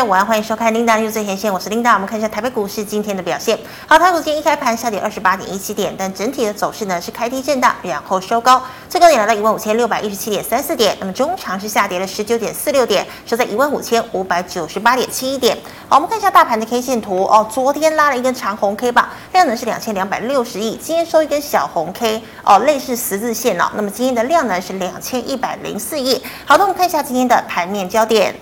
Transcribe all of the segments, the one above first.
家午安，欢迎收看 Linda 最前线，我是 Linda。我们看一下台北股市今天的表现。好，台股今天一开盘下跌二十八点一七点，但整体的走势呢是开低震荡，然后收高，最高点来到一万五千六百一十七点三四点。那么中长是下跌了十九点四六点，收在一万五千五百九十八点七一点。好，我们看一下大盘的 K 线图哦，昨天拉了一根长红 K 棒，量能是两千两百六十亿，今天收一根小红 K 哦，类似十字线哦。那么今天的量呢是两千一百零四亿。好的，我们看一下今天的盘面焦点。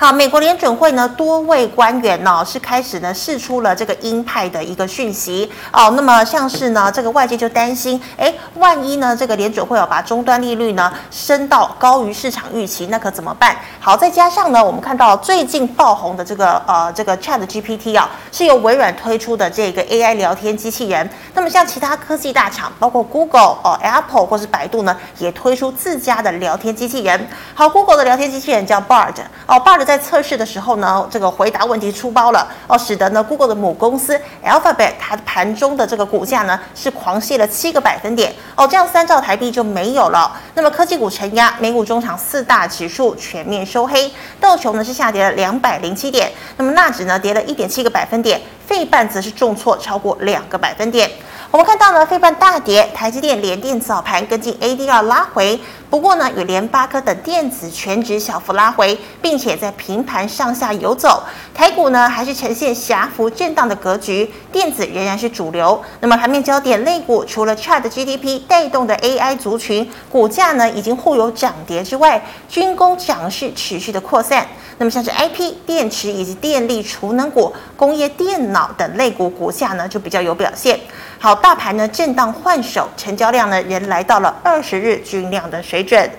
好，美国联准会呢，多位官员呢是开始呢释出了这个鹰派的一个讯息哦。那么像是呢，这个外界就担心，哎，万一呢这个联准会要把终端利率呢升到高于市场预期，那可怎么办？好，再加上呢，我们看到最近爆红的这个呃这个 Chat GPT 啊，是由微软推出的这个 AI 聊天机器人。那么像其他科技大厂，包括 Google 哦、Apple 或是百度呢，也推出自家的聊天机器人。好，Google 的聊天机器人叫 Bard 哦，Bard。在测试的时候呢，这个回答问题出包了哦，使得呢 Google 的母公司 Alphabet 它盘中的这个股价呢是狂泻了七个百分点哦，这样三兆台币就没有了。那么科技股承压，美股中场四大指数全面收黑，道琼呢是下跌了两百零七点，那么纳指呢跌了一点七个百分点，费半则是重挫超过两个百分点。我们看到呢，费半大跌，台积电、联电早盘跟进 ADR 拉回，不过呢，与联发科等电子全指小幅拉回，并且在平盘上下游走。台股呢，还是呈现狭幅震荡的格局，电子仍然是主流。那么盘面焦点类股，除了 Chat GDP 带动的 AI 族群，股价呢已经互有涨跌之外，军工涨势持续的扩散。那么像是 IP 电池以及电力储能股、工业电脑等类股，股价呢就比较有表现。好，大盘呢震荡换手，成交量呢仍来到了二十日均量的水准。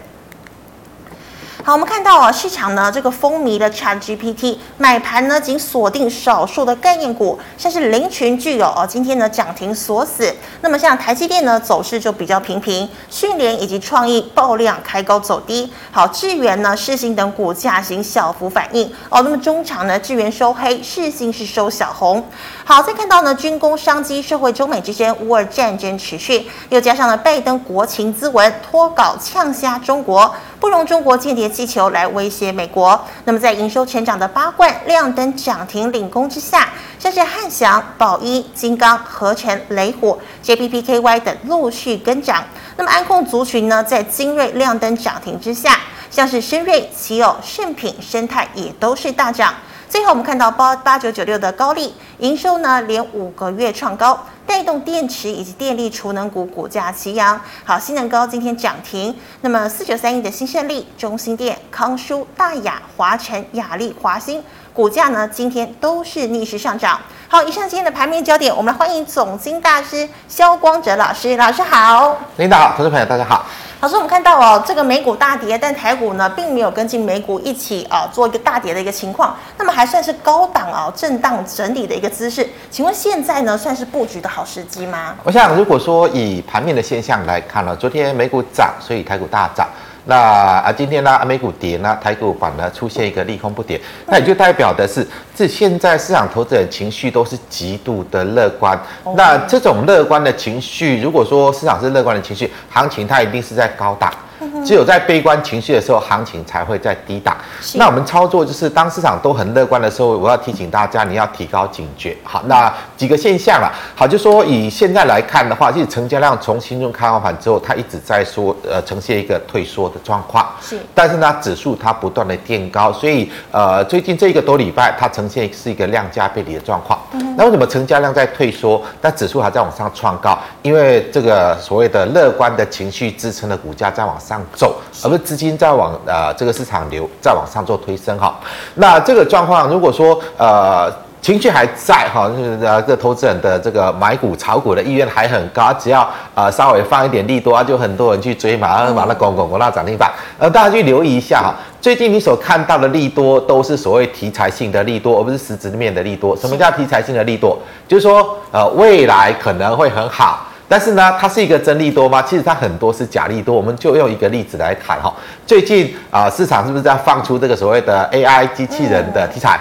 好，我们看到啊，市场呢这个风靡的 ChatGPT 买盘呢仅锁定少数的概念股，像是林群具有哦，今天呢涨停锁死。那么像台积电呢走势就比较平平，讯联以及创意爆量开高走低。好，智源呢、世芯等股价型小幅反应哦。那么中场呢，智源收黑，世芯是收小红。好，再看到呢军工商机，社会中美之间乌尔战争持续，又加上了拜登国情咨文脱稿呛瞎中国。不容中国间谍气球来威胁美国。那么，在营收成长的八冠亮灯涨停领攻之下，像是汉翔、宝一、金刚、合成、雷虎、JPPKY 等陆续跟涨。那么，安控族群呢，在精锐亮灯涨停之下，像是深锐、奇偶、盛品、生态也都是大涨。最后，我们看到八八九九六的高利营收呢，连五个月创高。带动电池以及电力储能股股价齐扬，好，新能高今天涨停。那么四九三一的新胜利、中兴电、康舒、大雅、华晨、亚力、华新股价呢，今天都是逆势上涨。好，以上今天的盘面焦点，我们来欢迎总经大师萧光哲老师，老师好。领导好，投资朋友大家好。老师，我们看到哦，这个美股大跌，但台股呢，并没有跟进美股一起啊、做一个大跌的一个情况，那么还算是高档啊、哦、震荡整理的一个姿势。请问现在呢，算是布局的好时机吗？我想，如果说以盘面的现象来看呢，昨天美股涨，所以台股大涨。那啊，今天呢，美股跌呢，台股反而出现一个利空不跌，那也就代表的是，这现在市场投资人情绪都是极度的乐观。那这种乐观的情绪，如果说市场是乐观的情绪，行情它一定是在高档。只有在悲观情绪的时候，行情才会在低档。那我们操作就是，当市场都很乐观的时候，我要提醒大家，你要提高警觉。好，那几个现象啊。好，就说以现在来看的话，其实成交量从新中开完盘之后，它一直在说，呃，呈现一个退缩的状况。是。但是呢，指数它不断的垫高，所以呃，最近这一个多礼拜，它呈现是一个量价背离的状况。嗯。那为什么成交量在退缩，但指数还在往上创高？因为这个所谓的乐观的情绪支撑的股价在往上。上走，而不是资金在往呃这个市场流，再往上做推升哈。那这个状况，如果说呃情绪还在哈，就是呃这个投资人的这个买股炒股的意愿还很高，只要呃稍微放一点利多啊，就很多人去追嘛，然后把它拱拱拱那涨停板。呃，大家去留意一下哈，最近你所看到的利多都是所谓题材性的利多，而不是实质面的利多。什么叫题材性的利多？就是说呃未来可能会很好。但是呢，它是一个真利多吗？其实它很多是假利多。我们就用一个例子来谈哈。最近啊，市场是不是在放出这个所谓的 AI 机器人的题材？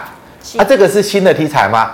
啊，这个是新的题材吗？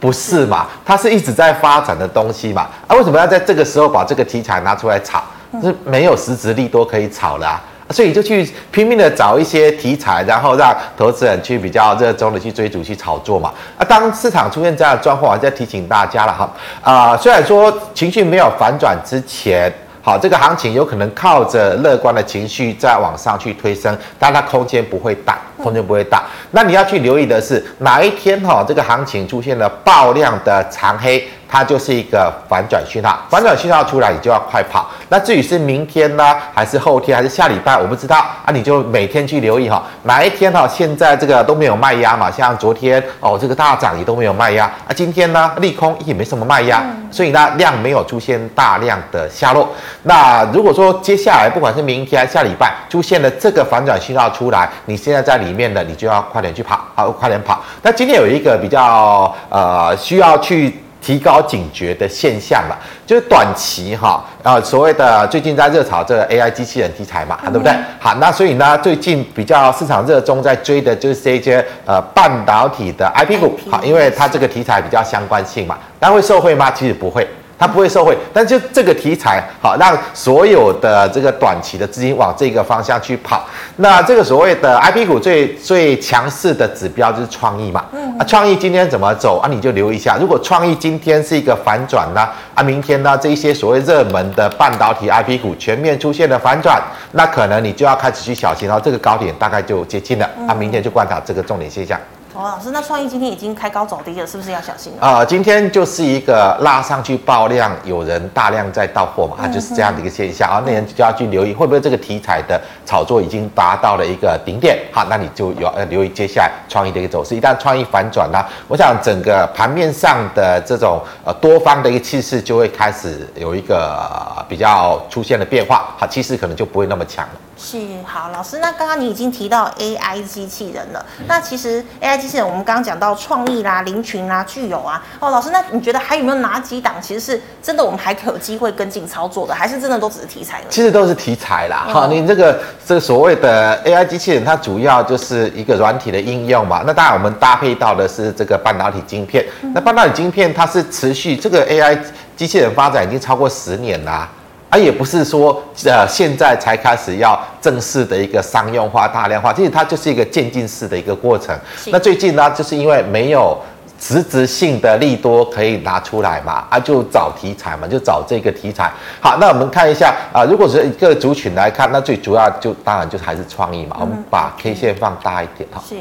不是嘛？它是一直在发展的东西嘛？啊，为什么要在这个时候把这个题材拿出来炒？是没有实质利多可以炒了啊？所以就去拼命的找一些题材，然后让投资人去比较热衷的去追逐、去炒作嘛。啊，当市场出现这样的状况，我再提醒大家了哈。啊，虽然说情绪没有反转之前。好，这个行情有可能靠着乐观的情绪再往上去推升，但它空间不会大，空间不会大。那你要去留意的是哪一天哈，这个行情出现了爆量的长黑。它就是一个反转讯号，反转讯号出来，你就要快跑。那至于是明天呢，还是后天，还是下礼拜，我不知道啊。你就每天去留意哈，哪一天哈，现在这个都没有卖压嘛，像昨天哦，这个大涨也都没有卖压啊。今天呢，利空也没什么卖压，所以呢，量没有出现大量的下落。那如果说接下来不管是明天还是下礼拜出现了这个反转讯号出来，你现在在里面的，你就要快点去跑，好，快点跑。那今天有一个比较呃需要去。提高警觉的现象了，就是短期哈，啊，所谓的最近在热炒这个 AI 机器人题材嘛，对不对？好，那所以呢，最近比较市场热衷在追的就是这些呃半导体的 IP 股，好，因为它这个题材比较相关性嘛，但会受惠吗？其实不会。它不会受惠，但就这个题材好，让所有的这个短期的资金往这个方向去跑。那这个所谓的 IP 股最最强势的指标就是创意嘛。嗯。啊，创意今天怎么走啊？你就留意一下。如果创意今天是一个反转呢？啊，明天呢？这一些所谓热门的半导体 IP 股全面出现了反转，那可能你就要开始去小心，然后这个高点大概就接近了。啊，明天就观察这个重点现象。哦，老师，那创意今天已经开高走低了，是不是要小心了？啊、呃，今天就是一个拉上去爆量，有人大量在到货嘛，啊就是这样的一个现象啊。那人就要去留意，会不会这个题材的炒作已经达到了一个顶点？好，那你就要留意接下来创意的一个走势。一旦创意反转呢，我想整个盘面上的这种呃多方的一个气势就会开始有一个比较出现了变化，好，气势可能就不会那么强了。是，好，老师，那刚刚你已经提到 AI 机器人了，那其实 AI 机器人，我们刚刚讲到创意啦、凌群啦、具有啊，哦，老师，那你觉得还有没有哪几档其实是真的我们还可有机会跟进操作的，还是真的都只是题材？其实都是题材啦，哈、嗯，你这个这个所谓的 AI 机器人，它主要就是一个软体的应用嘛，那当然我们搭配到的是这个半导体晶片，那半导体晶片它是持续这个 AI 机器人发展已经超过十年啦。啊，也不是说呃现在才开始要正式的一个商用化、大量化，其实它就是一个渐进式的一个过程。那最近呢，就是因为没有实质性的利多可以拿出来嘛，啊，就找题材嘛，就找这个题材。好，那我们看一下啊，如果是一个族群来看，那最主要就当然就还是创意嘛。我们把 K 线放大一点哈，是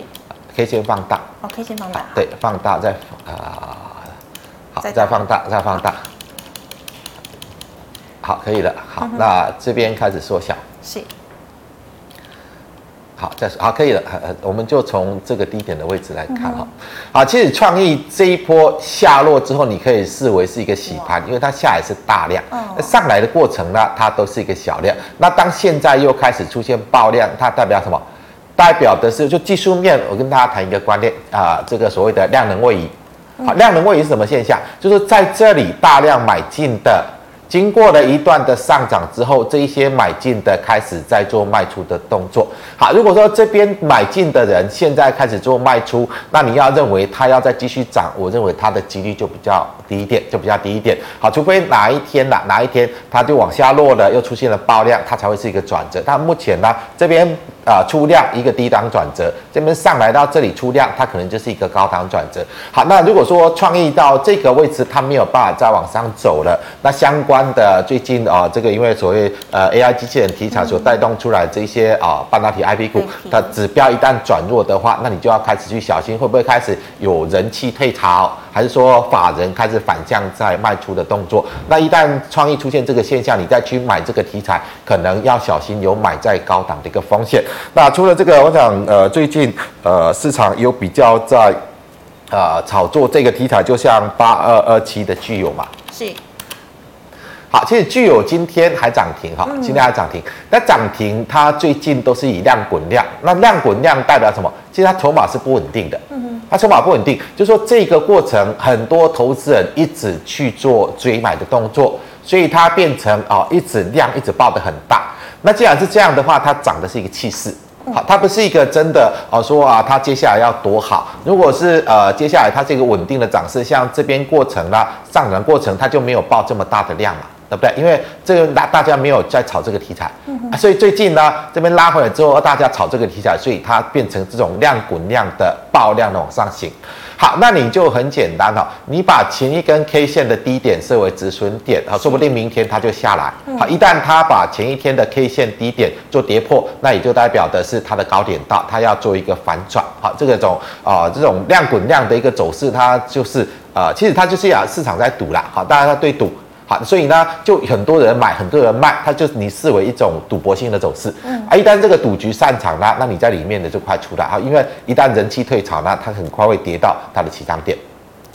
K 线放大。哦，K 线放大。对，放大再啊，好，再放大，再放大。好，可以了。好，嗯、那这边开始缩小。是。好，再说。好，可以了。呃，我们就从这个低点的位置来看哈。好、嗯，其实创意这一波下落之后，你可以视为是一个洗盘，因为它下来是大量，那、哦、上来的过程呢，它都是一个小量。那当现在又开始出现爆量，它代表什么？代表的是就技术面。我跟大家谈一个观念啊，这个所谓的量能位移。好，量能位移是什么现象？就是在这里大量买进的。经过了一段的上涨之后，这一些买进的开始在做卖出的动作。好，如果说这边买进的人现在开始做卖出，那你要认为它要再继续涨，我认为它的几率就比较低一点，就比较低一点。好，除非哪一天哪哪一天它就往下落了，又出现了爆量，它才会是一个转折。但目前呢，这边。啊，出量一个低档转折，这边上来到这里出量，它可能就是一个高档转折。好，那如果说创意到这个位置，它没有办法再往上走了，那相关的最近啊，这个因为所谓呃 AI 机器人题材所带动出来这些啊半导体 IP 股，它指标一旦转弱的话，那你就要开始去小心，会不会开始有人气退潮，还是说法人开始反向在卖出的动作？那一旦创意出现这个现象，你再去买这个题材，可能要小心有买在高档的一个风险。那除了这个，我想呃，最近呃，市场有比较在呃炒作这个题材，就像八二二七的具有嘛。是。好，其实具有今天还涨停哈，今天还涨停。那涨停它最近都是以量滚量，那量滚量代表什么？其实它筹码是不稳定的。它筹码不稳定，就是说这个过程很多投资人一直去做追买的动作，所以它变成啊、呃，一直量一直爆的很大。那既然是这样的话，它涨的是一个气势，好，它不是一个真的哦，说啊，它接下来要多好。如果是呃，接下来它这个稳定的涨势，像这边过程啦，上涨过程，它就没有爆这么大的量嘛。对不对？因为这个大大家没有在炒这个题材，啊，所以最近呢这边拉回来之后，大家炒这个题材，所以它变成这种量滚量的爆量的往上行。好，那你就很简单了，你把前一根 K 线的低点设为止损点，好，说不定明天它就下来。好，一旦它把前一天的 K 线低点做跌破，那也就代表的是它的高点到，它要做一个反转。好，这个种啊这种量滚量的一个走势，它就是呃，其实它就是啊市场在赌啦。好，大家在对赌。好，所以呢，就很多人买，很多人卖，它就是你视为一种赌博性的走势。嗯，啊，一旦这个赌局散场了，那你在里面的就快出来啊，因为一旦人气退潮，呢它很快会跌到它的起涨点。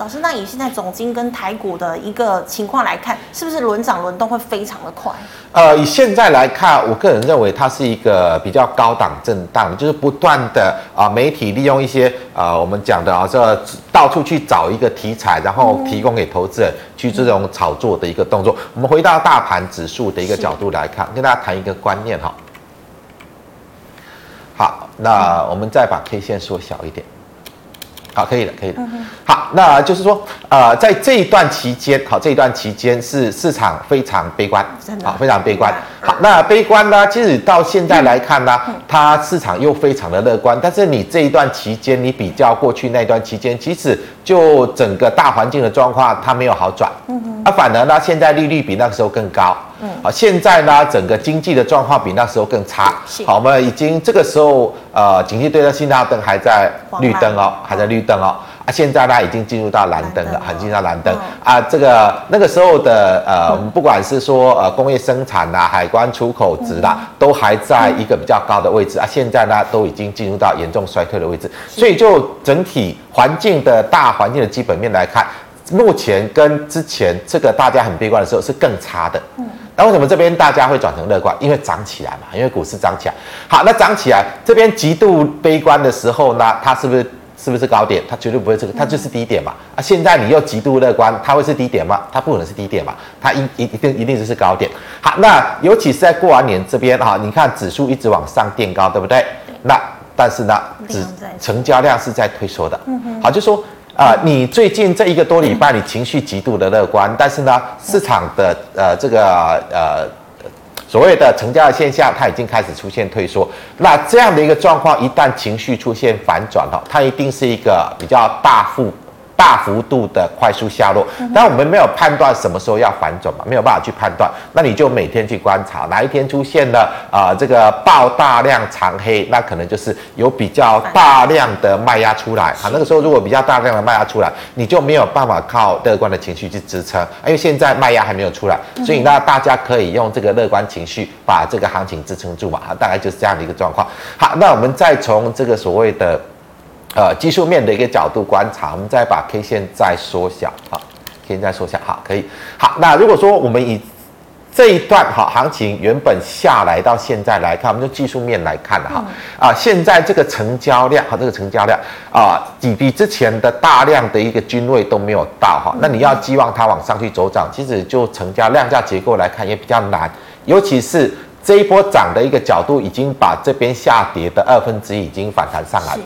老师，那以现在总金跟台股的一个情况来看，是不是轮涨轮动会非常的快？呃，以现在来看，我个人认为它是一个比较高档震荡，就是不断的啊、呃，媒体利用一些啊、呃，我们讲的啊，这到处去找一个题材，然后提供给投资人去这种炒作的一个动作。嗯、我们回到大盘指数的一个角度来看，跟大家谈一个观念哈。好，那我们再把 K 线缩小一点。好，可以了，可以了。好，那就是说，呃，在这一段期间，好，这一段期间是市场非常悲观，好，非常悲观。好，那悲观呢，其实到现在来看呢，它市场又非常的乐观。但是你这一段期间，你比较过去那段期间，其实就整个大环境的状况，它没有好转。嗯哼。啊，反而呢，现在利率比那个时候更高。嗯。好，现在呢，整个经济的状况比那时候更差。好，我们已经这个时候，呃，景气对策信号灯还在绿灯哦，还在绿灯哦。啊，现在呢已经进入到蓝灯了，很进入到蓝灯啊。这个那个时候的呃，我们不管是说呃工业生产呐、海关出口值啦，都还在一个比较高的位置啊。现在呢都已经进入到严重衰退的位置，所以就整体环境的大环境的基本面来看，目前跟之前这个大家很悲观的时候是更差的。嗯，那为什么这边大家会转成乐观？因为涨起来嘛，因为股市涨起来。好，那涨起来这边极度悲观的时候呢，它是不是？是不是高点？它绝对不会这个，它就是低点嘛。啊，现在你又极度乐观，它会是低点吗？它不可能是低点嘛，它一一一定一定就是高点。好，那尤其是在过完年这边哈，你看指数一直往上垫高，对不对？那但是呢，只成交量是在退缩的。嗯好，就说啊、你最近这一个多礼拜你情绪极度的乐观，但是呢，市场的呃这个呃。所谓的成交的现象，它已经开始出现退缩。那这样的一个状况，一旦情绪出现反转哈，它一定是一个比较大幅。大幅度的快速下落，但我们没有判断什么时候要反转嘛，没有办法去判断。那你就每天去观察，哪一天出现了啊、呃、这个爆大量长黑，那可能就是有比较大量的卖压出来啊。那个时候如果比较大量的卖压出来，你就没有办法靠乐观的情绪去支撑，因为现在卖压还没有出来，所以那大家可以用这个乐观情绪把这个行情支撑住嘛。大概就是这样的一个状况。好，那我们再从这个所谓的。呃，技术面的一个角度观察，我们再把 K 线再缩小，好，K 线再缩小，好，可以，好，那如果说我们以这一段哈行情原本下来到现在来看，我们就技术面来看哈，啊，现在这个成交量和这个成交量啊，比比之前的大量的一个均位都没有到哈，那你要寄望它往上去走涨，其实就成交量价结构来看也比较难，尤其是这一波涨的一个角度已经把这边下跌的二分之一已经反弹上来了。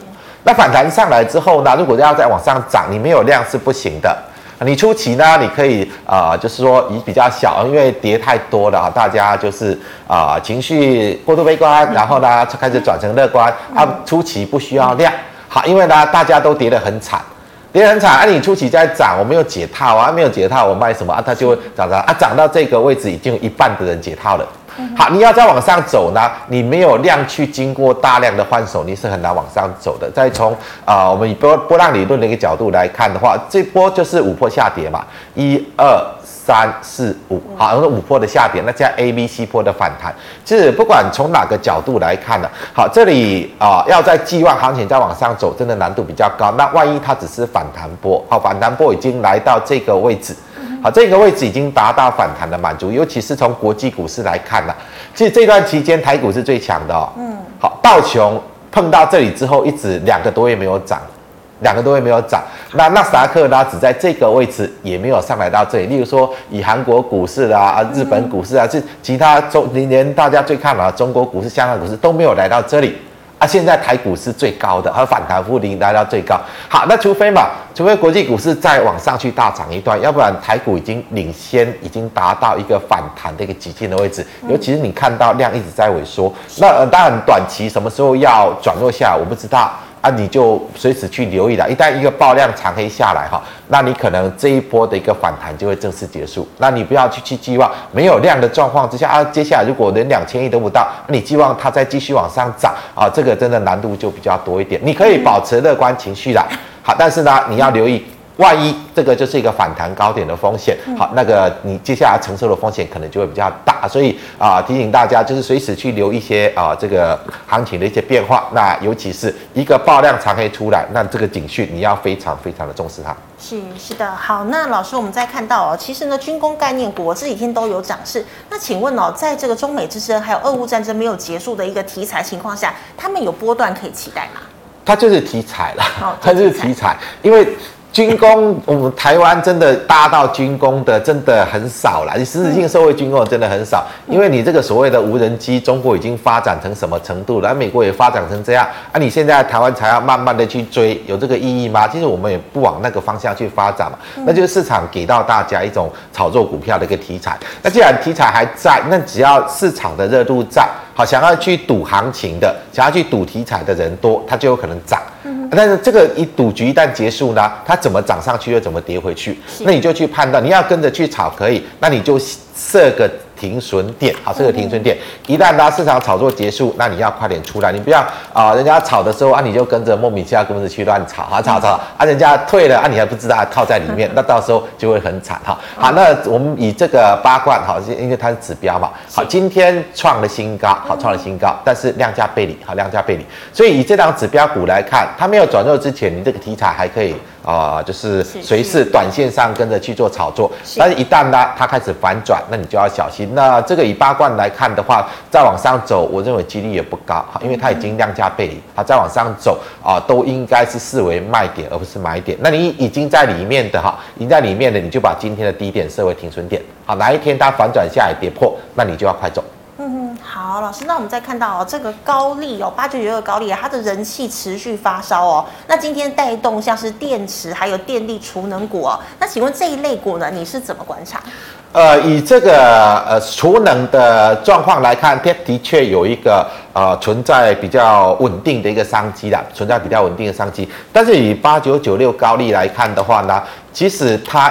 那反弹上来之后呢，如果要再往上涨，你没有量是不行的。你初期呢，你可以啊、就是说以比较小，因为跌太多了啊，大家就是啊、情绪过度悲观，然后呢就开始转成乐观啊。初期不需要量，好，因为呢大家都跌得很惨，跌很惨啊。你初期在涨，我没有解套啊，没有解套，我卖什么啊？它就会涨涨啊，涨到这个位置已经有一半的人解套了。好，你要再往上走呢，你没有量去经过大量的换手，你是很难往上走的。再从啊、我们以波波浪理论的一个角度来看的话，这波就是五波下跌嘛，一二三四五，好，然后五波的下跌，那加 A、B、C 波的反弹，其实不管从哪个角度来看呢，好，这里啊、要在寄望行情再往上走，真的难度比较高。那万一它只是反弹波，好，反弹波已经来到这个位置。好，这个位置已经达到反弹的满足，尤其是从国际股市来看呢，其实这段期间台股是最强的哦。嗯，好，道琼碰到这里之后，一直两个多月没有涨，两个多月没有涨。那纳斯达克呢，只在这个位置也没有上来到这里。例如说，以韩国股市啊、日本股市啊，这其他中连大家最看好的中国股市、香港股市都没有来到这里。啊，现在台股是最高的，和反弹复零来到最高。好，那除非嘛，除非国际股市再往上去大涨一段，要不然台股已经领先，已经达到一个反弹的一个极限的位置。尤其是你看到量一直在萎缩，那呃，当然短期什么时候要转弱下来，我不知道。那、你就随时去留意了，一旦一个爆量长黑下来哈，那你可能这一波的一个反弹就会正式结束。那你不要去去寄望没有量的状况之下啊，接下来如果连两千亿都不到，你寄望它再继续往上涨啊，这个真的难度就比较多一点。你可以保持乐观情绪啦，好，但是呢，你要留意。万一这个就是一个反弹高点的风险，好，那个你接下来承受的风险可能就会比较大，所以啊，提醒大家就是随时去留一些啊这个行情的一些变化，那尤其是一个爆量长黑出来，那这个警讯你要非常非常的重视它。是是的，好，那老师我们再看到哦，其实呢军工概念股这几天都有涨势，那请问哦，在这个中美之争还有俄乌战争没有结束的一个题材情况下，他们有波段可以期待吗？它就是题材了，它就是题材，因为。军工，我们台湾真的搭到军工的真的很少了。你实质性社会军工真的很少，因为你这个所谓的无人机，中国已经发展成什么程度了？美国也发展成这样，啊，你现在台湾才要慢慢的去追，有这个意义吗？其实我们也不往那个方向去发展嘛。那就是市场给到大家一种炒作股票的一个题材。那既然题材还在，那只要市场的热度在，好，想要去赌行情的，想要去赌题材的人多，它就有可能涨。但是这个一赌局一旦结束呢，它怎么涨上去又怎么跌回去？那你就去判断，你要跟着去炒可以，那你就设个。停损点，好，这个停损点，一旦它市场炒作结束，那你要快点出来，你不要啊，人家炒的时候啊，你就跟着莫名其妙跟着去乱炒，啊，炒炒啊，人家退了啊，你还不知道套在里面，那到时候就会很惨哈。好，那我们以这个八冠好，因为它是指标嘛，好，今天创了新高，好，创了新高，但是量价背离，好，量价背离，所以以这张指标股来看，它没有转弱之前，你这个题材还可以。啊、呃，就是随时短线上跟着去做炒作，但是一旦呢，它开始反转，那你就要小心。那这个以八冠来看的话，再往上走，我认为几率也不高，哈，因为它已经量价背离，它再往上走啊、呃，都应该是视为卖点而不是买点。那你已经在里面的哈，已经在里面的，你就把今天的低点设为停损点，好，哪一天它反转下来跌破，那你就要快走。嗯，好，老师，那我们再看到哦，这个高利哦，八九九六高利啊，它的人气持续发烧哦。那今天带动像是电池还有电力储能股哦，那请问这一类股呢，你是怎么观察？呃，以这个呃储能的状况来看，它的确有一个呃存在比较稳定的一个商机啦，存在比较稳定的商机。但是以八九九六高利来看的话呢，其实它。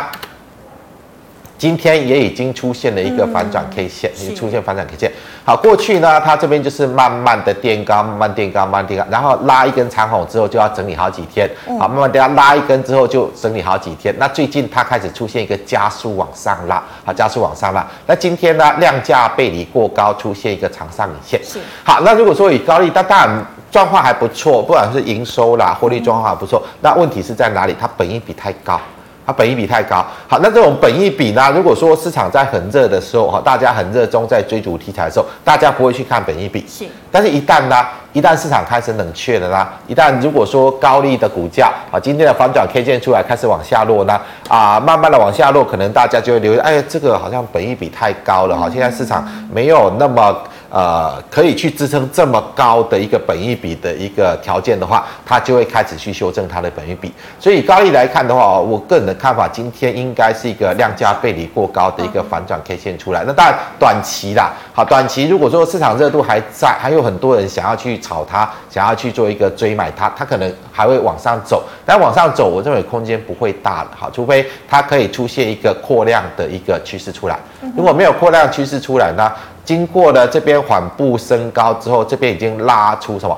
今天也已经出现了一个反转 K 线，已经出现反转 K 线。好，过去呢，它这边就是慢慢的垫高，慢慢垫高，慢慢垫高，然后拉一根长红之后就要整理好几天。好，慢慢等下拉一根之后就整理好几天。那最近它开始出现一个加速往上拉，好，加速往上拉。那今天呢，量价背离过高，出现一个长上影线。是。好，那如果说以高利，它当然状况还不错，不管是营收啦，获利状况还不错。那问题是在哪里？它本益比太高。它本益比太高，好，那这种本益比呢？如果说市场在很热的时候，哈，大家很热衷在追逐题材的时候，大家不会去看本益比。是，但是一旦呢，一旦市场开始冷却了呢，一旦如果说高利的股价啊，今天的反转 K 线出来开始往下落呢，啊，慢慢的往下落，可能大家就会留意，哎，这个好像本益比太高了，哈，现在市场没有那么。呃，可以去支撑这么高的一个本益比的一个条件的话，它就会开始去修正它的本益比。所以高利来看的话，我个人的看法，今天应该是一个量价背离过高的一个反转 K 线出来。那当然短期啦，好，短期如果说市场热度还在，还有很多人想要去炒它，想要去做一个追买它，它可能还会往上走。但往上走，我认为空间不会大了，好，除非它可以出现一个扩量的一个趋势出来。如果没有扩量趋势出来呢？经过了这边缓步升高之后，这边已经拉出什么？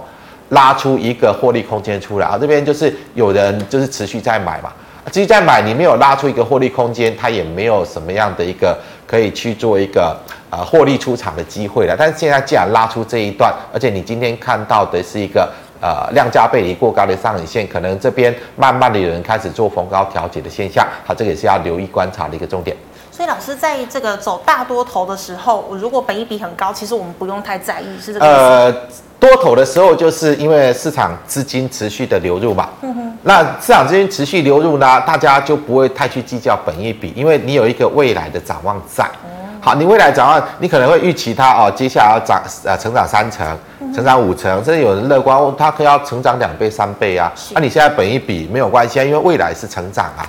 拉出一个获利空间出来啊！这边就是有人就是持续在买嘛，持续在买，你没有拉出一个获利空间，它也没有什么样的一个可以去做一个呃获利出场的机会了。但是现在既然拉出这一段，而且你今天看到的是一个呃量价背离过高的上影线，可能这边慢慢的有人开始做逢高调节的现象，好，这个也是要留意观察的一个重点。所以老师在这个走大多头的时候，如果本一比很高，其实我们不用太在意，是这个意思。呃，多头的时候，就是因为市场资金持续的流入嘛。嗯哼。那市场资金持续流入呢，大家就不会太去计较本一比，因为你有一个未来的展望在。好，你未来展望，你可能会预期它哦，接下来要涨呃成长三成，成长五成，甚至有人乐观，它可以要成长两倍三倍啊。那、啊、你现在本一比没有关系啊，因为未来是成长啊。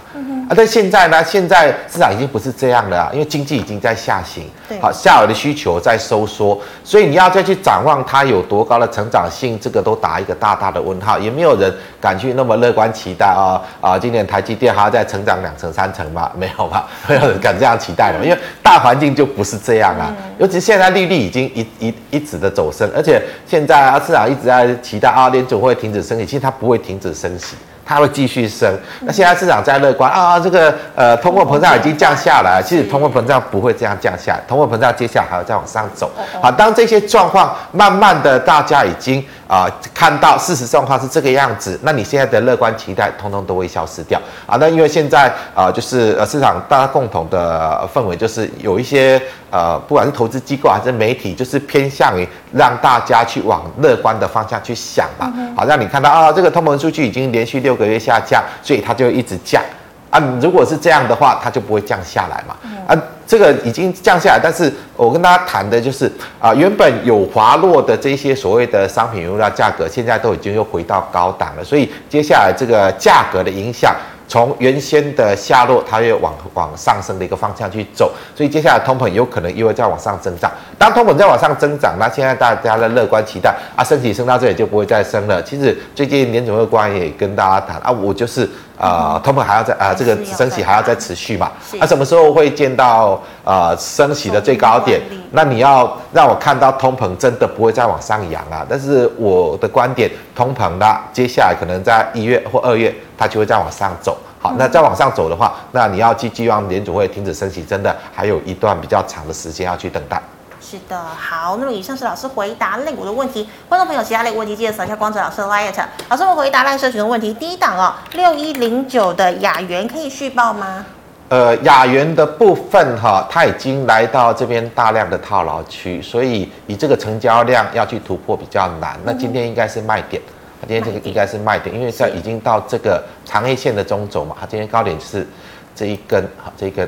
啊，但现在呢？现在市场已经不是这样了啊，因为经济已经在下行，好，下游的需求在收缩，所以你要再去展望它有多高的成长性，这个都打一个大大的问号，也没有人敢去那么乐观期待啊啊！今年台积电还要再成长两成三成吗？没有吧？没有人敢这样期待的，因为大环境就不是这样啊。尤其现在利率已经一一一直的走升，而且现在啊市场一直在期待啊联准会停止升息，其实它不会停止升息。它会继续升，那现在市场在乐观啊，这个呃通货膨胀已经降下来，其实通货膨胀不会这样降下来，通货膨胀接下来还要再往上走。好，当这些状况慢慢的大家已经啊看到事实状况是这个样子，那你现在的乐观期待通通都会消失掉啊。那因为现在啊就是呃市场大家共同的氛围就是有一些呃不管是投资机构还是媒体，就是偏向于让大家去往乐观的方向去想吧。好，让你看到啊这个通膨数据已经连续六个月下降，所以它就一直降啊。如果是这样的话，它就不会降下来嘛。啊，这个已经降下来，但是我跟大家谈的就是啊，原本有滑落的这些所谓的商品原料价格，现在都已经又回到高档了。所以接下来这个价格的影响。从原先的下落，它又往往上升的一个方向去走，所以接下来通膨有可能又会再往上增长。当通膨再往上增长，那现在大家的乐观期待啊，升息升到这里就不会再升了。其实最近年总会官也跟大家谈啊，我就是啊、呃，通膨还要再啊，这个升息还要再持续嘛。那、啊、什么时候会见到啊升息的最高点？那你要让我看到通膨真的不会再往上扬啊。但是我的观点，通膨呢，接下来可能在一月或二月。它就会再往上走，好，那再往上走的话，那你要寄寄望联储会停止升息，真的还有一段比较长的时间要去等待。是的，好，那么以上是老师回答类股的问题，观众朋友其他类股问题记得扫一下光泽老师的 LINE。老师，我们回答赖社群的问题，第一档哦，六一零九的雅元可以续报吗？呃，雅元的部分哈，它已经来到这边大量的套牢区，所以以这个成交量要去突破比较难，那今天应该是卖点。它今天这个应该是卖点，因为在已经到这个长黑线的中轴嘛，它今天高点是这一根，好，这一根，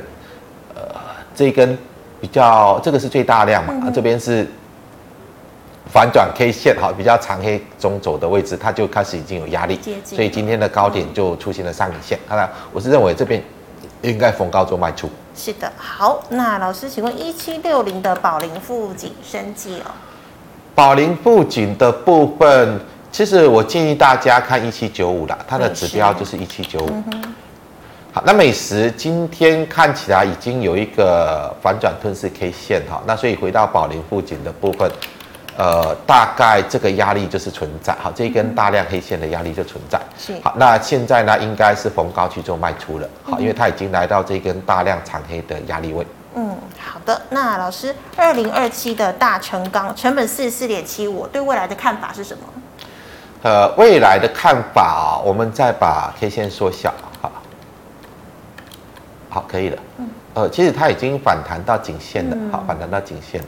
呃，这一根比较，这个是最大量嘛，啊，这边是反转 K 线，好，比较长黑中轴的位置，它就开始已经有压力，所以今天的高点就出现了上影线。看来我是认为这边应该逢高做卖出。是的，好，那老师请问一七六零的宝龄富锦升级哦，宝龄富锦的部分。其实我建议大家看一七九五啦，它的指标就是一七九五。好，那美食今天看起来已经有一个反转吞噬 K 线哈，那所以回到宝林附近的部分，呃，大概这个压力就是存在。好，这一根大量黑线的压力就存在。是。好，那现在呢，应该是逢高去做卖出了。好，因为它已经来到这根大量长黑的压力位。嗯，好的。那老师，二零二七的大成钢成本四十四点七五，对未来的看法是什么？呃，未来的看法，我们再把 K 线缩小，可以了。嗯。呃，其实它已经反弹到颈线了，好，反弹到颈线。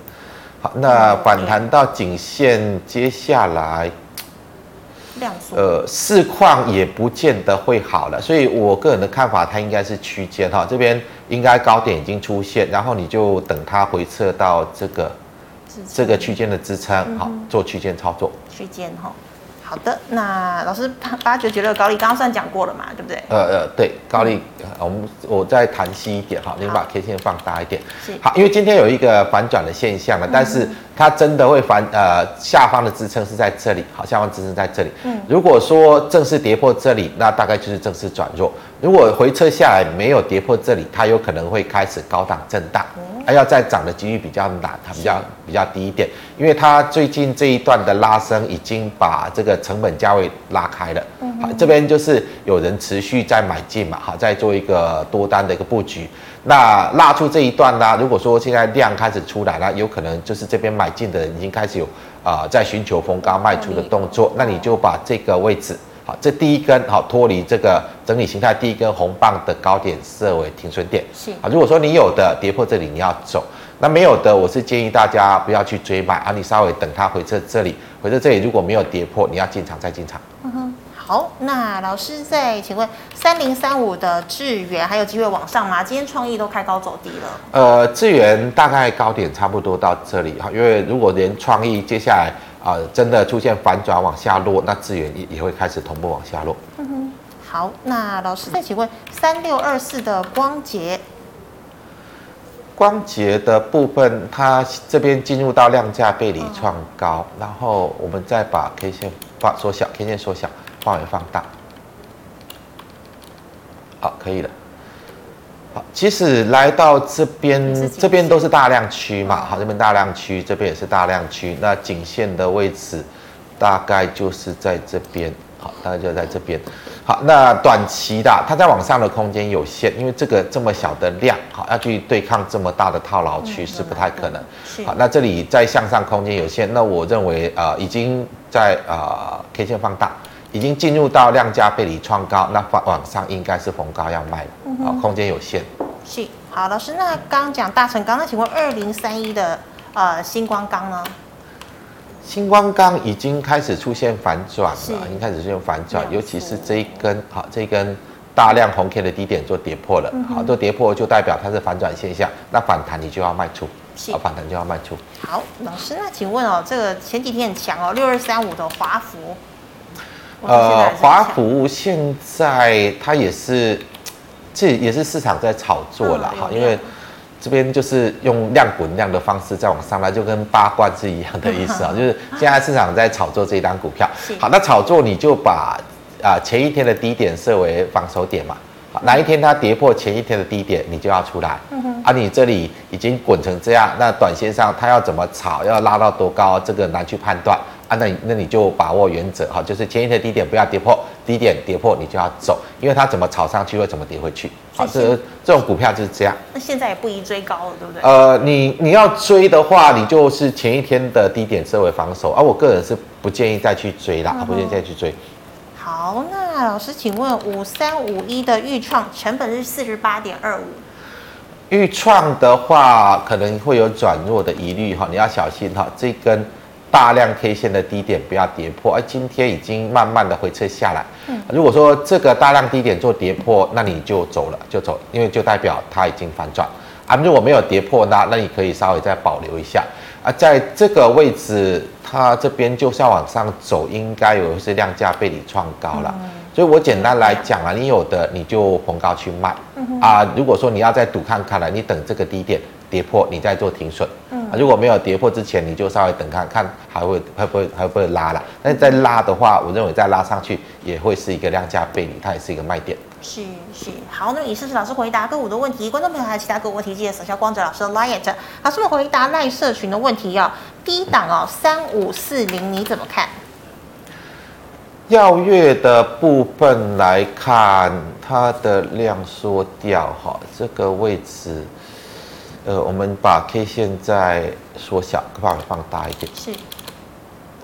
好，那反弹到颈线，接下来，量缩。呃，市况也不见得会好了，所以我个人的看法，它应该是区间哈，这边应该高点已经出现，然后你就等它回撤到这个这个区间的支撑，好，做区间操作。区间哈。好的，那老师八九九六高利刚刚算讲过了嘛，对不对？呃呃，对，高利，嗯、我们我再谈细一点哈，您把 K 线放大一点。好，因为今天有一个反转的现象了，但是它真的会反呃下方的支撑是在这里，好，下方支撑在这里。嗯。如果说正式跌破这里，那大概就是正式转弱。如果回撤下来没有跌破这里，它有可能会开始高档震荡。它要再涨的几率比较难，它比较比较低一点，因为它最近这一段的拉升已经把这个成本价位拉开了。好，这边就是有人持续在买进嘛，好，在做一个多单的一个布局。那拉出这一段呢，如果说现在量开始出来了，有可能就是这边买进的人已经开始有啊、呃，在寻求逢高卖出的动作，那你就把这个位置。好，这第一根好脱离这个整理形态，第一根红棒的高点设为停损点。是啊，如果说你有的跌破这里你要走，那没有的，我是建议大家不要去追买啊，你稍微等它回撤这里，回撤这里如果没有跌破，你要进场再进场。嗯哼。好，那老师再请问，三零三五的智源还有机会往上吗？今天创意都开高走低了。呃，智源大概高点差不多到这里哈，因为如果连创意接下来啊、真的出现反转往下落，那资源也也会开始同步往下落。嗯哼，好，那老师再请问，三六二四的光洁。光洁的部分，它这边进入到量价背离创高，然后我们再把 K 线放缩小，K 线缩小，范围放大，好，可以了。好，其实来到这边，这边都是大量区嘛，好，这边大量区，这边也是大量区，那颈线的位置大概就是在这边，好，大概就在这边。好，那短期的它在往上的空间有限，因为这个这么小的量，好要去对抗这么大的套牢区是不太可能。好，那这里在向上空间有限，那我认为呃已经在呃 K 线放大，已经进入到量价背离创高，那往往上应该是逢高要卖了，好，空间有限。是，好老师，那刚讲大成钢，那请问二零三一的呃星光钢呢？星光钢已经开始出现反转了，已经开始出现反转，尤其是这一根，好，这一根大量红 K 的低点做跌破了，嗯、好，做跌破就代表它是反转现象，那反弹你就要卖出，好，反弹就要卖出。好，老师，那请问哦，这个前几天很强哦，六二三五的华孚，呃，华孚现在它也是，这也是市场在炒作了哈、嗯，因为。这边就是用量滚量的方式再往上来，就跟八卦是一样的意思啊，就是现在市场在炒作这一档股票。好，那炒作你就把啊前一天的低点设为防守点嘛。好，哪一天它跌破前一天的低点，你就要出来。啊，你这里已经滚成这样，那短线上它要怎么炒，要拉到多高，这个难去判断。啊，那那你就把握原则哈，就是前一天低点不要跌破，低点跌破你就要走，因为它怎么炒上去会怎么跌回去。好，这这种股票就是这样。那现在也不宜追高了，对不对？呃，你你要追的话，你就是前一天的低点设为防守，而、啊、我个人是不建议再去追啦，嗯、不建议再去追。好，那老师请问五三五一的预创成本是四十八点二五，预创的话可能会有转弱的疑虑哈，你要小心哈，这根。大量 K 线的低点不要跌破，而今天已经慢慢的回撤下来。嗯，如果说这个大量低点做跌破，那你就走了，就走，因为就代表它已经反转。啊，如果没有跌破，那那你可以稍微再保留一下。啊，在这个位置，它这边就算往上走，应该有是量价被你创高了。嗯，所以我简单来讲啊，你有的你就逢高去卖。嗯，啊，如果说你要再赌看看了，你等这个低点跌破，你再做停损。嗯，如果没有跌破之前，你就稍微等看看还会会不会还会不会拉了。但是再拉的话，我认为再拉上去也会是一个量价背离，它也是一个卖点。是是，好，那么以上是老师回答个股的问题，观众朋友还有其他个股问题，记得扫下光泽老师的 LINE。老师们回答赖社群的问题哦，低档哦，三五四零你怎么看？耀月的部分来看，它的量缩掉哈，这个位置。呃，我们把 K 线再缩小，范围放大一点。是。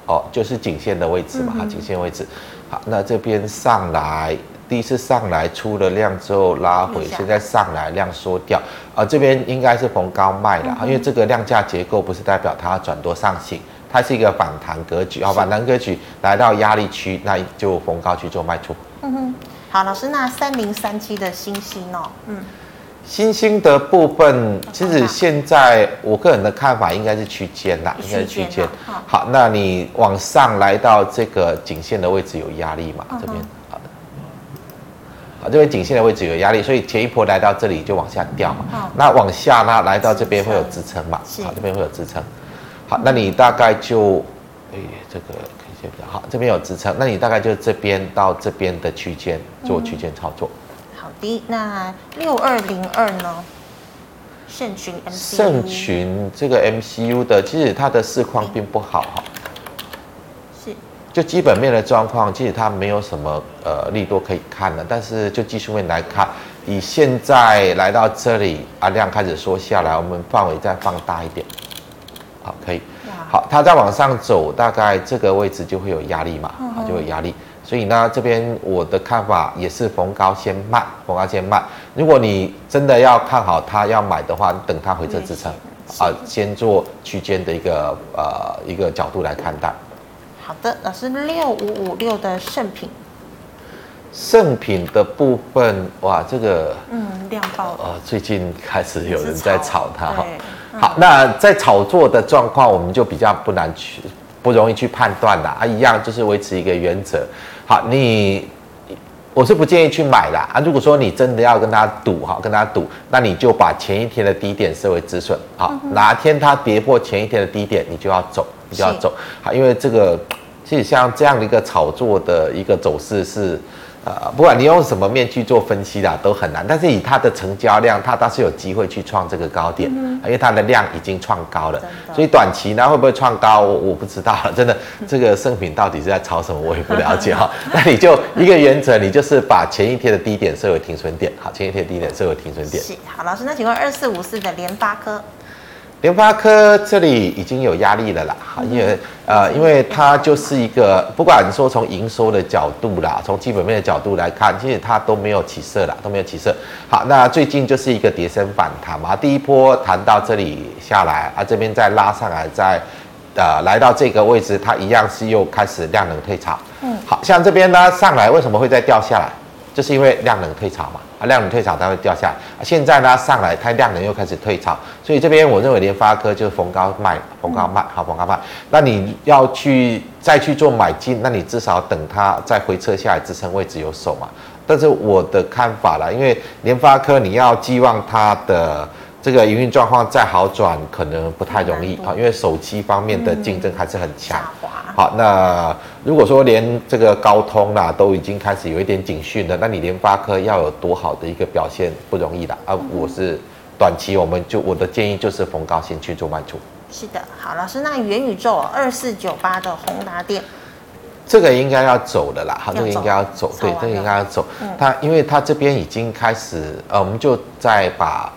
哦，就是颈线的位置嘛，哈、嗯，颈线位置。好，那这边上来，第一次上来出了量之后拉回，现在上来量缩掉。啊、呃，这边应该是逢高卖的、嗯，因为这个量价结构不是代表它要转多上行，它是一个反弹格局。好，反弹格局来到压力区，那就逢高去做卖出。嗯哼。好，老师，那三零三七的星星哦，嗯。欣兴的部分，其实现在我个人的看法应该是区间啦，应该是区间。好，那你往上来到这个颈线的位置有压力嘛？这边好的，好，这边颈线的位置有压力，所以前一波来到这里就往下掉嘛。那往下呢，来到这边会有支撑嘛？好，这边会有支撑。好，那你大概就，哎，这个可以先好，这边有支撑，那你大概就这边到这边的区间做区间操作。的那六二零二呢？盛群 MCU，盛群这个 MCU 的，其实它的市况并不好哈。是，就基本面的状况，其实它没有什么呃利多可以看的。但是就技术面来看，以现在来到这里啊，量开始缩下来，我们范围再放大一点，好，可以。好，它再往上走，大概这个位置就会有压力嘛，好，就有压力。所以呢，这边我的看法也是逢高先卖，逢高先卖。如果你真的要看好它要买的话，等它回撤支撑，啊，先做区间的一个呃一个角度来看待。好的，老师六五五六的圣品，圣品的部分，哇，这个嗯，量爆了。呃，最近开始有人在炒它哈。嗯、好，那在炒作的状况，我们就比较不难去，不容易去判断啦。啊，一样就是维持一个原则。好，你我是不建议去买啦。啊。如果说你真的要跟他赌哈，跟他赌，那你就把前一天的低点设为止损。好，嗯、哪天它跌破前一天的低点，你就要走，你就要走。好，因为这个其实像这样的一个炒作的一个走势是。呃，不管你用什么面去做分析啦，都很难。但是以它的成交量，它倒是有机会去创这个高点，嗯、因为它的量已经创高了。所以短期呢会不会创高，我我不知道了。真的，这个圣品到底是在炒什么，我也不了解哈。那你就一个原则，你就是把前一天的低点设为停损点。好，前一天的低点设为停损点。是，好，老师，那请问二四五四的联发科。联发科这里已经有压力了啦，因为呃，因为它就是一个，不管你说从营收的角度啦，从基本面的角度来看，其实它都没有起色啦，都没有起色。好，那最近就是一个跌升反弹嘛，第一波弹到这里下来，啊，这边再拉上来，再呃来到这个位置，它一样是又开始量能退潮。嗯，好像这边呢上来为什么会再掉下来？就是因为量能退潮嘛。啊，量能退潮，它会掉下来。啊，现在呢上来，它量能又开始退潮，所以这边我认为联发科就是逢高卖，逢高卖，好，逢高卖。那你要去再去做买进，那你至少等它再回撤下来支撑位置有手嘛。但是我的看法啦，因为联发科你要寄望它的。这个营运状况再好转，可能不太容易啊，因为手机方面的竞争还是很强。好，那如果说连这个高通啦都已经开始有一点警讯了，那你联发科要有多好的一个表现不容易的啊！我是短期，我们就我的建议就是逢高先去做卖出。是的，好，老师，那元宇宙二四九八的宏达电，这个应该要走的啦，好，这个应该要走，对，这个应该要走。它因为它这边已经开始，呃，我们就再把。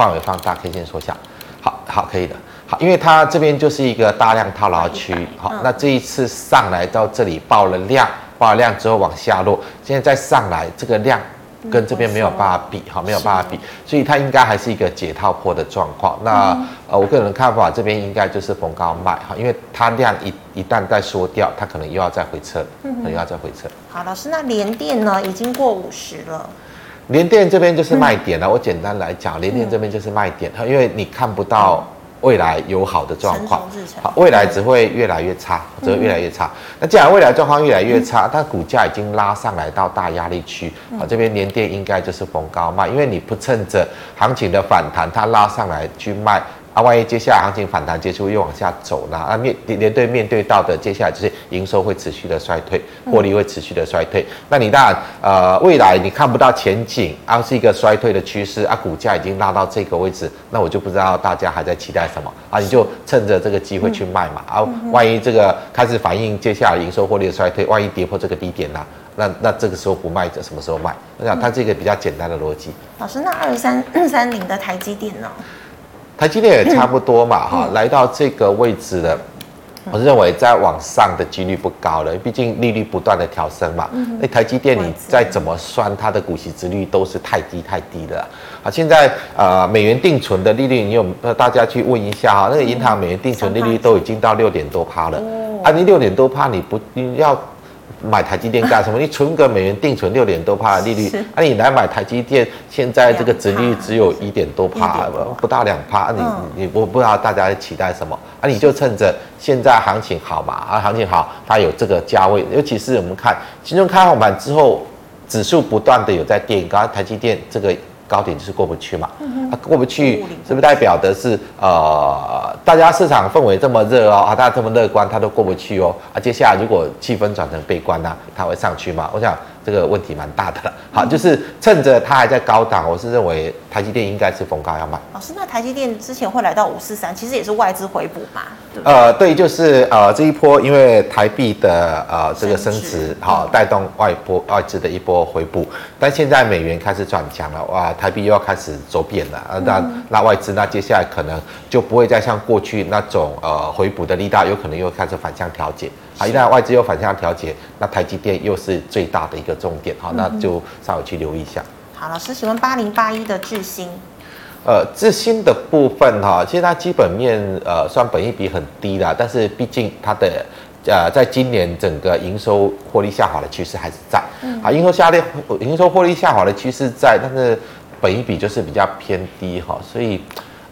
范围放大，可以先缩小。好好，可以的。好，因为它这边就是一个大量套牢区。好，那这一次上来到这里爆了量，爆了量之后往下落，现在再上来，这个量跟这边没有办法比，哈，没有办法比，所以它应该还是一个解套破的状况。那呃，我个人的看法，这边应该就是逢高卖，哈，因为它量一一旦再缩掉，它可能又要再回撤，可能又要再回撤。好，老师，那联电呢，已经过五十了。联电这边就是卖点了，我简单来讲，联电这边就是卖点，因为你看不到未来有好的状况，好，未来只会越来越差，只会越来越差。那既然未来状况越来越差，它股价已经拉上来到大压力区，好，这边联电应该就是逢高卖，因为你不趁着行情的反弹，它拉上来去卖。啊，万一接下来行情反弹结束又往下走呢？啊，面连对面对到的接下来就是营收会持续的衰退，获利会持续的衰退。嗯、那你当然呃未来你看不到前景，啊是一个衰退的趋势啊，股价已经拉到这个位置，那我就不知道大家还在期待什么啊？你就趁着这个机会去卖嘛。嗯、啊，万一这个开始反映接下来营收获利的衰退，万一跌破这个低点呢？那那这个时候不卖，什么时候卖？我想它这个比较简单的逻辑。老师，那二三三零的台积电呢？台积电也差不多嘛，哈、嗯，来到这个位置了，我认为再往上的几率不高了，毕竟利率不断的调升嘛。那、嗯、台积电你再怎么算，它的股息殖率都是太低太低的。啊，现在呃美元定存的利率，你有大家去问一下哈，那个银行美元定存利率都已经到六点多趴了，哦、啊，你六点多趴你不你要。买台积电干什么？你存个美元定存六点多帕的利率，啊，你来买台积电，现在这个殖利率只有一点多帕，不到两帕，你你我不知道大家期待什么啊？你就趁着现在行情好嘛，啊，行情好，它有这个价位，尤其是我们看金融开红盘之后，指数不断的有在垫高，台积电这个。高点就是过不去嘛，它过不去是不是代表的是呃，大家市场氛围这么热哦，啊，大家这么乐观，它都过不去哦，啊，接下来如果气氛转成悲观呢，它会上去吗？我想。这个问题蛮大的了，好，就是趁着它还在高档，我是认为台积电应该是逢高要买。老师，那台积电之前会来到五四三，其实也是外资回补嘛？对对呃，对，就是呃这一波，因为台币的呃这个升值，好带动外波外资的一波回补，但现在美元开始转强了，哇，台币又要开始走贬了，啊，那那外资那接下来可能就不会再像过去那种呃回补的力道，有可能又开始反向调节。好，一旦外资又反向调节，那台积电又是最大的一个重点，好，那就稍微去留意一下。好，老师，请问八零八一的智新，呃，智新的部分哈，其实它基本面呃算本益比很低啦，但是毕竟它的呃，在今年整个营收获利下滑的趋势还是在，啊，营收下跌，营收获利下滑的趋势在，但是本益比就是比较偏低哈，所以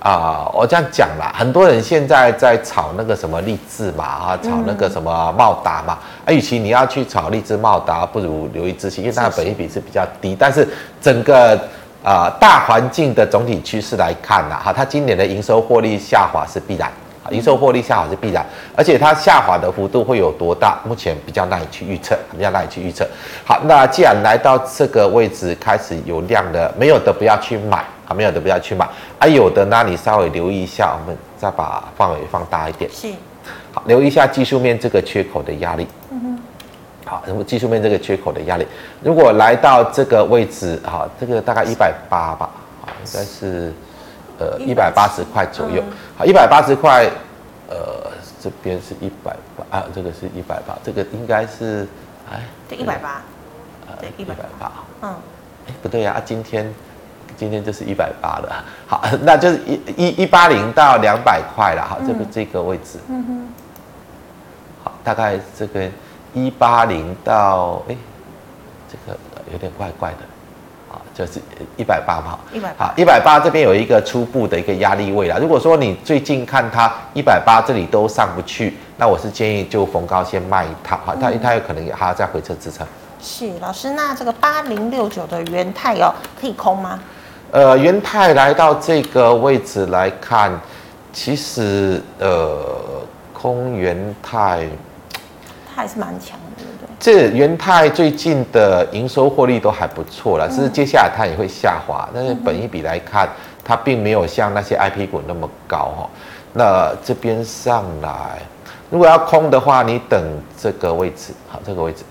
啊，我这样讲啦，很多人现在在炒那个什么力智嘛，啊，炒那个什么茂达嘛，啊，与其你要去炒力智茂达，不如留意志新，因为它的本益比是比较低，但是整个啊大环境的总体趋势来看呐，哈，它今年的营收获利下滑是必然。营收获利下滑是必然，而且它下滑的幅度会有多大？目前比较难以去预测，比较难以去预测。好，那既然来到这个位置开始有量的，没有的不要去买啊，没有的不要去买。啊，有的那你稍微留意一下，我们再把范围放大一点。是，好，留意一下技术面这个缺口的压力。嗯哼。好，那么技术面这个缺口的压力，如果来到这个位置，哈，这个大概一百八吧，啊，应该是。呃，一百八十。块左右，好，一百八十块，呃，这边是一百八啊，这个是一百八，这个应该是，哎，对，一百八，对，一百八，嗯，哎，不对呀，啊，今天，今天就是一百八了，好，那就是一一一八零到两百块了，好，这个这个位置，嗯哼，好，大概这个一八零到，哎，这个有点怪怪的。就是一百八嘛，一百好，一百八这边有一个初步的一个压力位啦。如果说你最近看它一百八这里都上不去，那我是建议就逢高先卖一套，好，它它有可能还要再回撤支撑。是老师，那这个八零六九的元泰哦，可以空吗？呃，元泰来到这个位置来看，其实呃，空元泰，它还是蛮强的。这元泰最近的营收获利都还不错了，只是接下来它也会下滑，但是本一比来看，它并没有像那些 IP 股那么高哈。那这边上来，如果要空的话，你等这个位置，好，这个位置，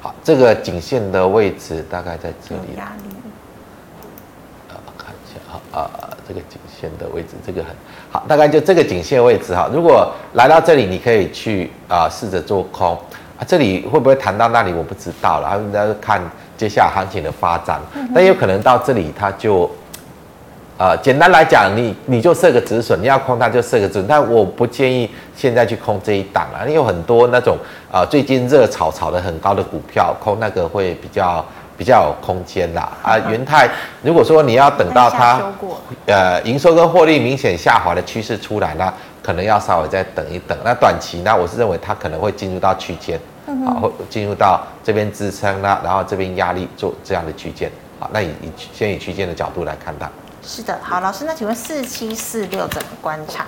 好，这个颈线的位置大概在这里。压力。呃，这个颈线的位置，这个很好，大概就这个颈线位置哈。如果来到这里，你可以去啊，试着做空。啊，这里会不会谈到那里我不知道了，然后大家看接下来行情的发展。但有可能到这里它就，呃，简单来讲，你你就设个止损，你要空它就设个止损。但我不建议现在去空这一档啊，因为有很多那种呃最近热炒炒的很高的股票，空那个会比较比较有空间啦。啊，元泰，如果说你要等到它呃营收跟获利明显下滑的趋势出来那。可能要稍微再等一等。那短期呢，我是认为它可能会进入到区间，啊，会进入到这边支撑啦，然后这边压力做这样的区间，好，那以以先以区间的角度来看它。是的，好，老师，那请问四七四六怎么观察？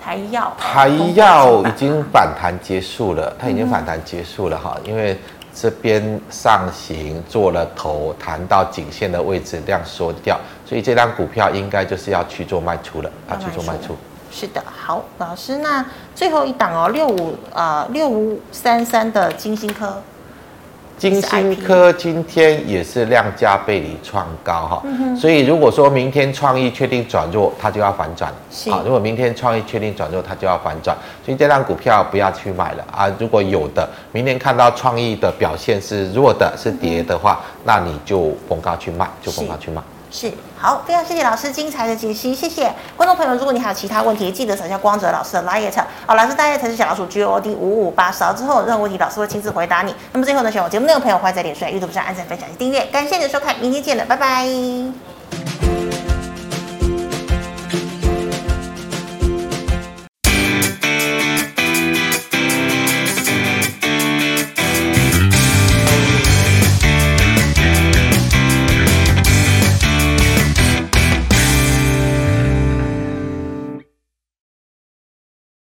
台药，台药已经反弹结束了，它已经反弹结束了哈，因为这边上行做了头，弹到颈线的位置量缩掉，所以这张股票应该就是要去做卖出了，要去做卖出。是的，好，老师，那最后一档哦，六五啊六五三三的金星科，晶心科今天也是量价背离创高哈，嗯、所以如果说明天创意确定转弱，它就要反转，是。啊，如果明天创意确定转弱，它就要反转，所以这档股票不要去买了啊，如果有的明天看到创意的表现是弱的，是跌的话，嗯、那你就逢高去卖，就逢高去卖。是好，非常谢谢老师精彩的解析，谢谢观众朋友。如果你还有其他问题，记得扫下光泽老师的 LINE。好，老师大家才是小老鼠 G O D 五五八，扫之后任何问题，老师会亲自回答你。那么最后呢，喜欢我节目内容的朋友，欢迎在脸书、YouTube 上按赞、分享及订阅。感谢你的收看，明天见了，拜拜。